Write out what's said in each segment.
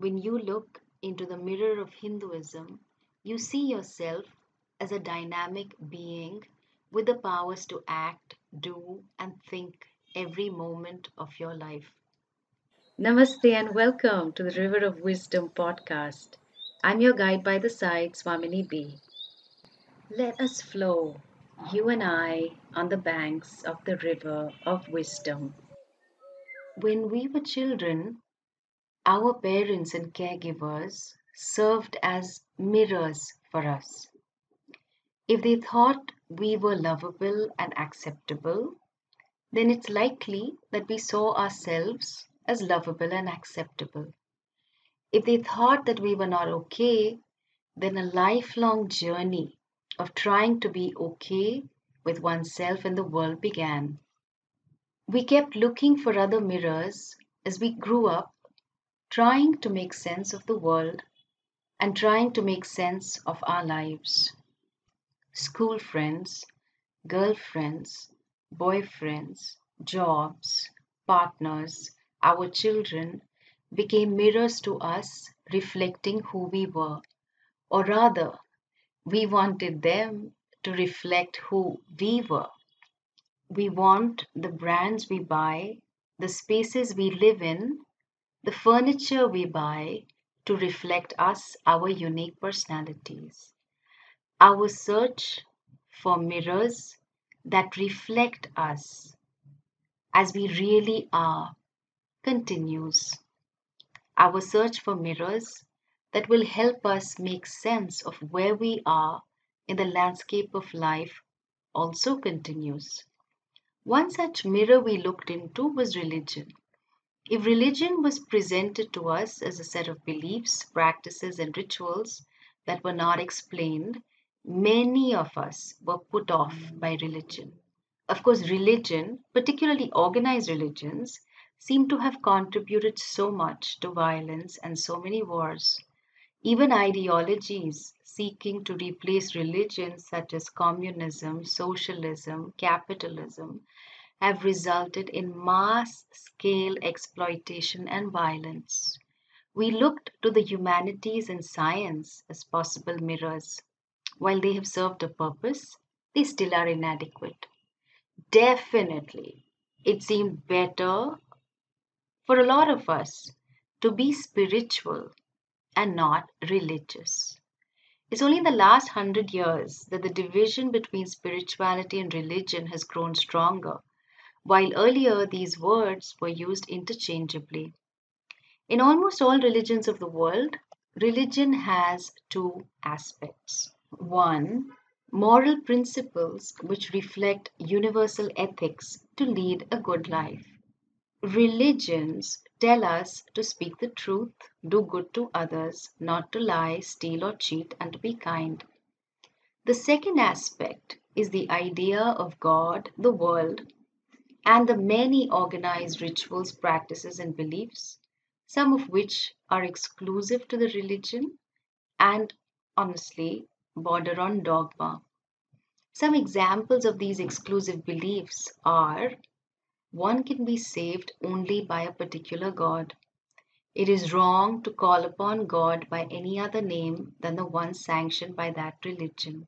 When you look into the mirror of Hinduism, you see yourself as a dynamic being with the powers to act, do, and think every moment of your life. Namaste and welcome to the River of Wisdom podcast. I'm your guide by the side, Swamini B. Let us flow, you and I, on the banks of the river of wisdom. When we were children, our parents and caregivers served as mirrors for us. If they thought we were lovable and acceptable, then it's likely that we saw ourselves as lovable and acceptable. If they thought that we were not okay, then a lifelong journey of trying to be okay with oneself and the world began. We kept looking for other mirrors as we grew up, trying to make sense of the world and trying to make sense of our lives. School friends, girlfriends, boyfriends, jobs, partners, our children became mirrors to us, reflecting who we were. Or rather, we wanted them to reflect who we were. We want the brands we buy, the spaces we live in, the furniture we buy to reflect us, our unique personalities. Our search for mirrors that reflect us as we really are continues. Our search for mirrors that will help us make sense of where we are in the landscape of life also continues. One such mirror we looked into was religion. If religion was presented to us as a set of beliefs, practices, and rituals that were not explained, many of us were put off by religion. Of course, religion, particularly organized religions, seem to have contributed so much to violence and so many wars. Even ideologies seeking to replace religion, such as communism, socialism, capitalism, have resulted in mass scale exploitation and violence. We looked to the humanities and science as possible mirrors. While they have served a purpose, they still are inadequate. Definitely, it seemed better for a lot of us to be spiritual and not religious. It's only in the last hundred years that the division between spirituality and religion has grown stronger, while earlier these words were used interchangeably. In almost all religions of the world, religion has two aspects. One, moral principles which reflect universal ethics to lead a good life. Religions tell us to speak the truth, do good to others, not to lie, steal, or cheat, and to be kind. The second aspect is the idea of God, the world, and the many organized rituals, practices, and beliefs, some of which are exclusive to the religion and honestly border on dogma. Some examples of these exclusive beliefs are one can be saved only by a particular God. It is wrong to call upon God by any other name than the one sanctioned by that religion.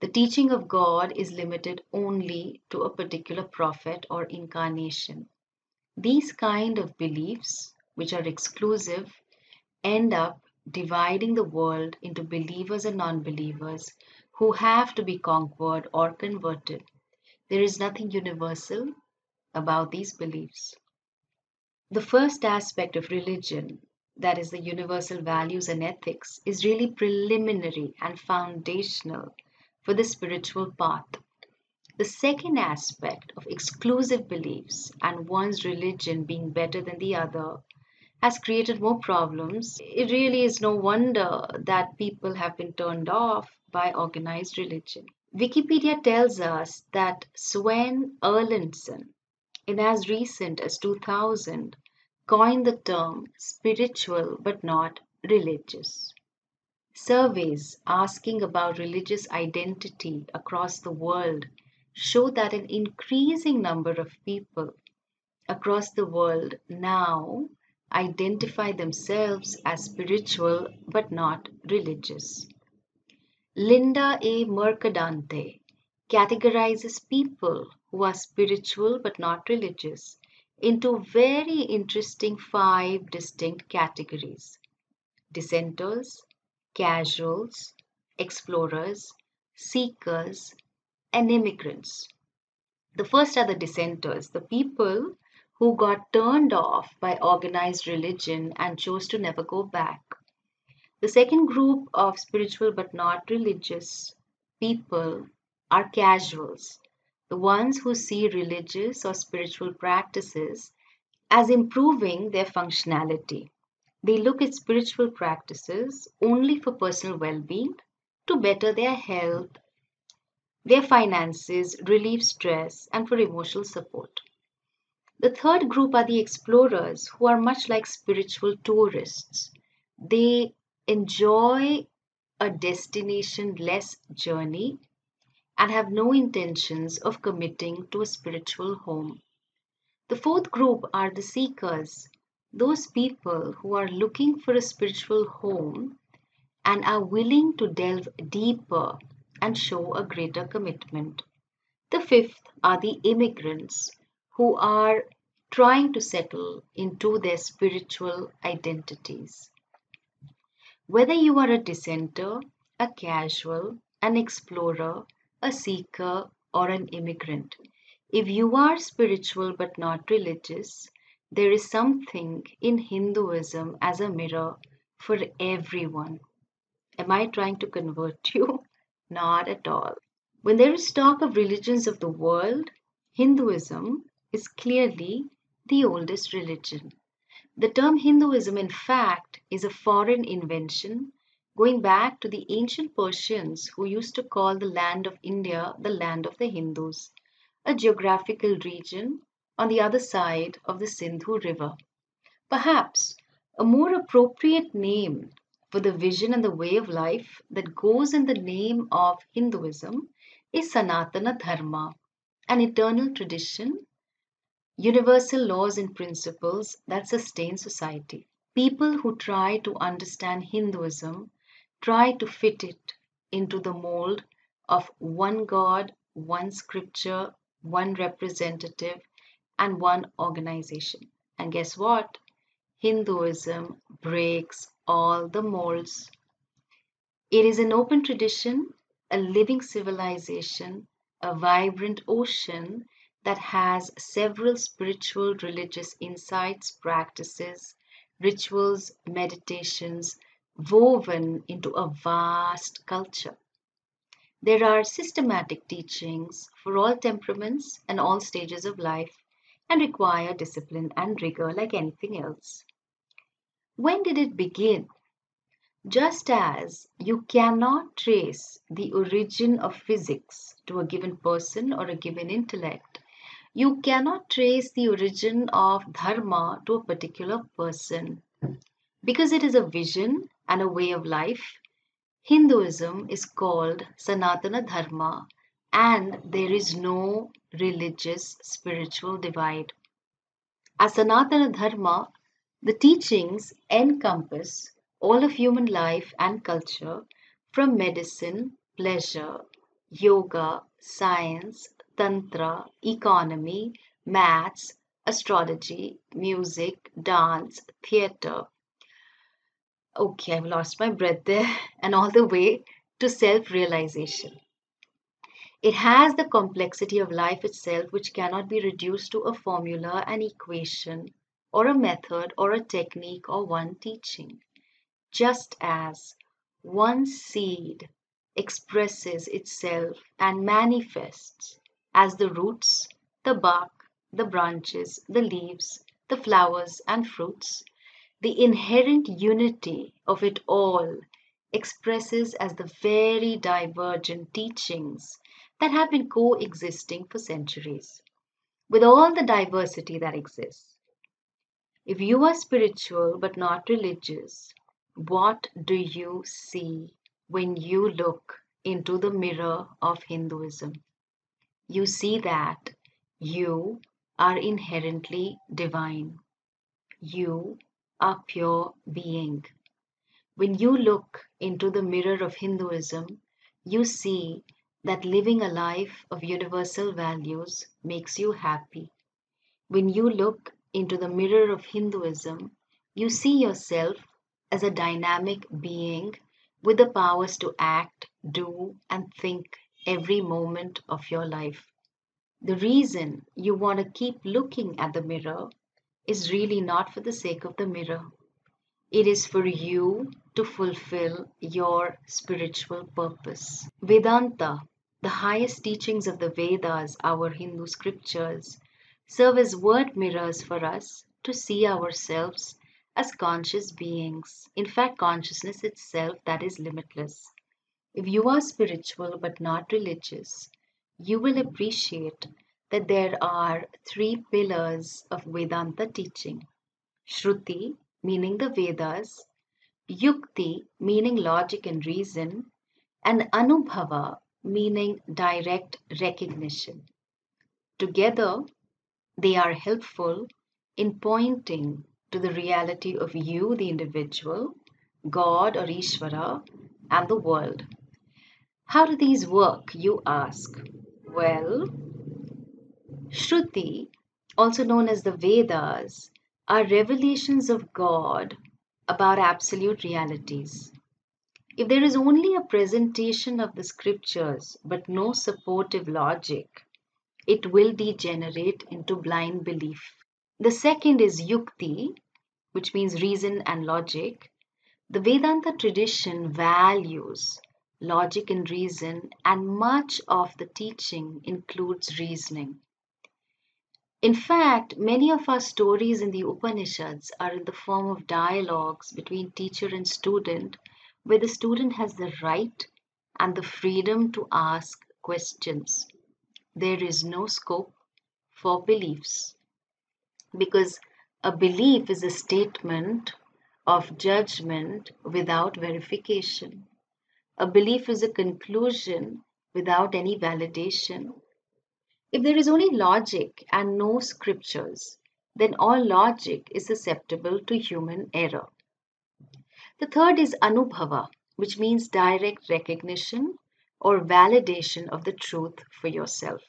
The teaching of God is limited only to a particular prophet or incarnation. These kind of beliefs, which are exclusive, end up dividing the world into believers and non believers who have to be conquered or converted. There is nothing universal about these beliefs. The first aspect of religion, that is, the universal values and ethics, is really preliminary and foundational for the spiritual path. The second aspect of exclusive beliefs and one's religion being better than the other has created more problems. It really is no wonder that people have been turned off by organized religion. Wikipedia tells us that Sven Erlandson in as recent as 2000 coined the term spiritual but not religious. Surveys asking about religious identity across the world show that an increasing number of people across the world now identify themselves as spiritual but not religious. Linda A. Mercadante categorizes people who are spiritual but not religious into very interesting five distinct categories dissenters, casuals, explorers, seekers, and immigrants. The first are the dissenters, the people who got turned off by organized religion and chose to never go back. The second group of spiritual but not religious people are casuals, the ones who see religious or spiritual practices as improving their functionality. They look at spiritual practices only for personal well being, to better their health, their finances, relieve stress, and for emotional support. The third group are the explorers who are much like spiritual tourists. They enjoy a destination less journey and have no intentions of committing to a spiritual home. The fourth group are the seekers, those people who are looking for a spiritual home and are willing to delve deeper and show a greater commitment. The fifth are the immigrants who are trying to settle into their spiritual identities. Whether you are a dissenter, a casual, an explorer, a seeker, or an immigrant. If you are spiritual but not religious, there is something in Hinduism as a mirror for everyone. Am I trying to convert you? Not at all. When there is talk of religions of the world, Hinduism is clearly the oldest religion. The term Hinduism, in fact, is a foreign invention going back to the ancient Persians who used to call the land of India the land of the Hindus, a geographical region on the other side of the Sindhu River. Perhaps a more appropriate name for the vision and the way of life that goes in the name of Hinduism is Sanatana Dharma, an eternal tradition, universal laws and principles that sustain society. People who try to understand Hinduism try to fit it into the mold of one God, one scripture, one representative, and one organization. And guess what? Hinduism breaks all the molds. It is an open tradition, a living civilization, a vibrant ocean that has several spiritual religious insights, practices, rituals, meditations, woven into a vast culture. There are systematic teachings for all temperaments and all stages of life and require discipline and rigor like anything else. When did it begin? Just as you cannot trace the origin of physics to a given person or a given intellect, you cannot trace the origin of dharma to a particular person. Because it is a vision and a way of life, Hinduism is called Sanatana Dharma and there is no religious spiritual divide. As Sanatana Dharma, the teachings encompass all of human life and culture from medicine, pleasure, yoga, science, tantra, economy, maths, astrology, music, dance, theatre, Okay, I've lost my breath there, and all the way to self realization. It has the complexity of life itself, which cannot be reduced to a formula, an equation, or a method, or a technique, or one teaching. Just as one seed expresses itself and manifests as the roots, the bark, the branches, the leaves, the flowers, and fruits the inherent unity of it all expresses as the very divergent teachings that have been coexisting for centuries, with all the diversity that exists. If you are spiritual but not religious, what do you see when you look into the mirror of Hinduism? You see that you are inherently divine. You are pure being. When you look into the mirror of Hinduism, you see that living a life of universal values makes you happy. When you look into the mirror of Hinduism, you see yourself as a dynamic being with the powers to act, do, and think every moment of your life. The reason you want to keep looking at the mirror is really not for the sake of the mirror. It is for you to fulfill your spiritual purpose. Vedanta, the highest teachings of the Vedas, our Hindu scriptures, serve as word mirrors for us to see ourselves as conscious beings. In fact, consciousness itself that is limitless. If you are spiritual but not religious, you will appreciate that there are three pillars of Vedanta teaching Shruti, meaning the Vedas, Yukti, meaning logic and reason, and Anubhava, meaning direct recognition. Together, they are helpful in pointing to the reality of you, the individual, God or Ishvara, and the world. How do these work, you ask? Well, Shruti, also known as the Vedas, are revelations of God about absolute realities. If there is only a presentation of the scriptures but no supportive logic, it will degenerate into blind belief. The second is yukti, which means reason and logic. The Vedanta tradition values logic and reason, and much of the teaching includes reasoning. In fact, many of our stories in the Upanishads are in the form of dialogues between teacher and student, where the student has the right and the freedom to ask questions. There is no scope for beliefs because a belief is a statement of judgment without verification. A belief is a conclusion without any validation if there is only logic and no scriptures, then all logic is susceptible to human error. The third is anubhava, which means direct recognition or validation of the truth for yourself.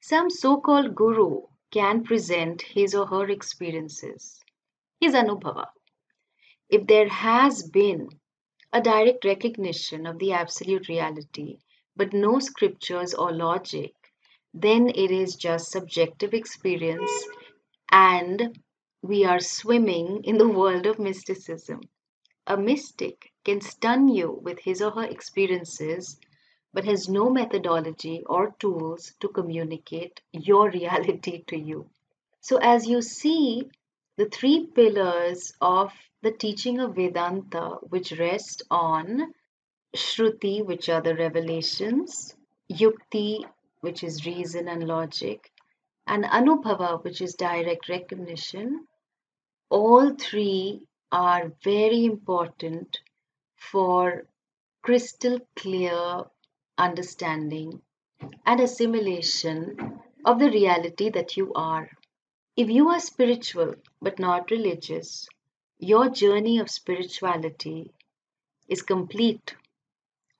Some so called guru can present his or her experiences, his anubhava. If there has been a direct recognition of the absolute reality, but no scriptures or logic, then it is just subjective experience and we are swimming in the world of mysticism. A mystic can stun you with his or her experiences but has no methodology or tools to communicate your reality to you. So, as you see, the three pillars of the teaching of Vedanta, which rest on Shruti, which are the revelations, Yukti, which is reason and logic, and Anubhava, which is direct recognition, all three are very important for crystal clear understanding and assimilation of the reality that you are. If you are spiritual but not religious, your journey of spirituality is complete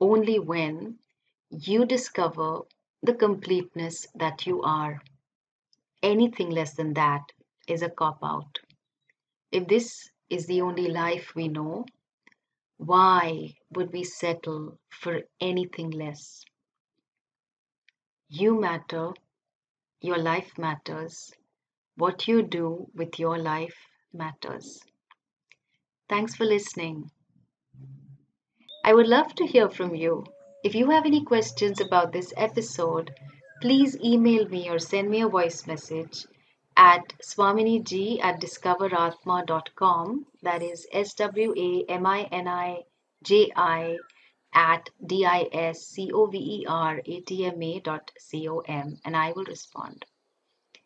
only when you discover the completeness that you are. Anything less than that is a cop out. If this is the only life we know, why would we settle for anything less? You matter, your life matters, what you do with your life matters. Thanks for listening. I would love to hear from you. If you have any questions about this episode, please email me or send me a voice message at swaminiji at discoveratma.com. That is S W A M I N I J I at D I S C O V E R A T M A dot C O M, and I will respond.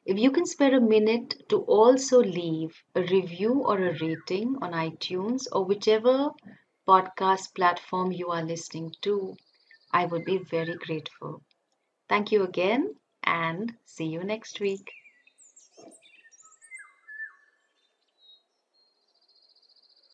If you can spare a minute to also leave a review or a rating on iTunes or whichever podcast platform you are listening to, I would be very grateful. Thank you again and see you next week.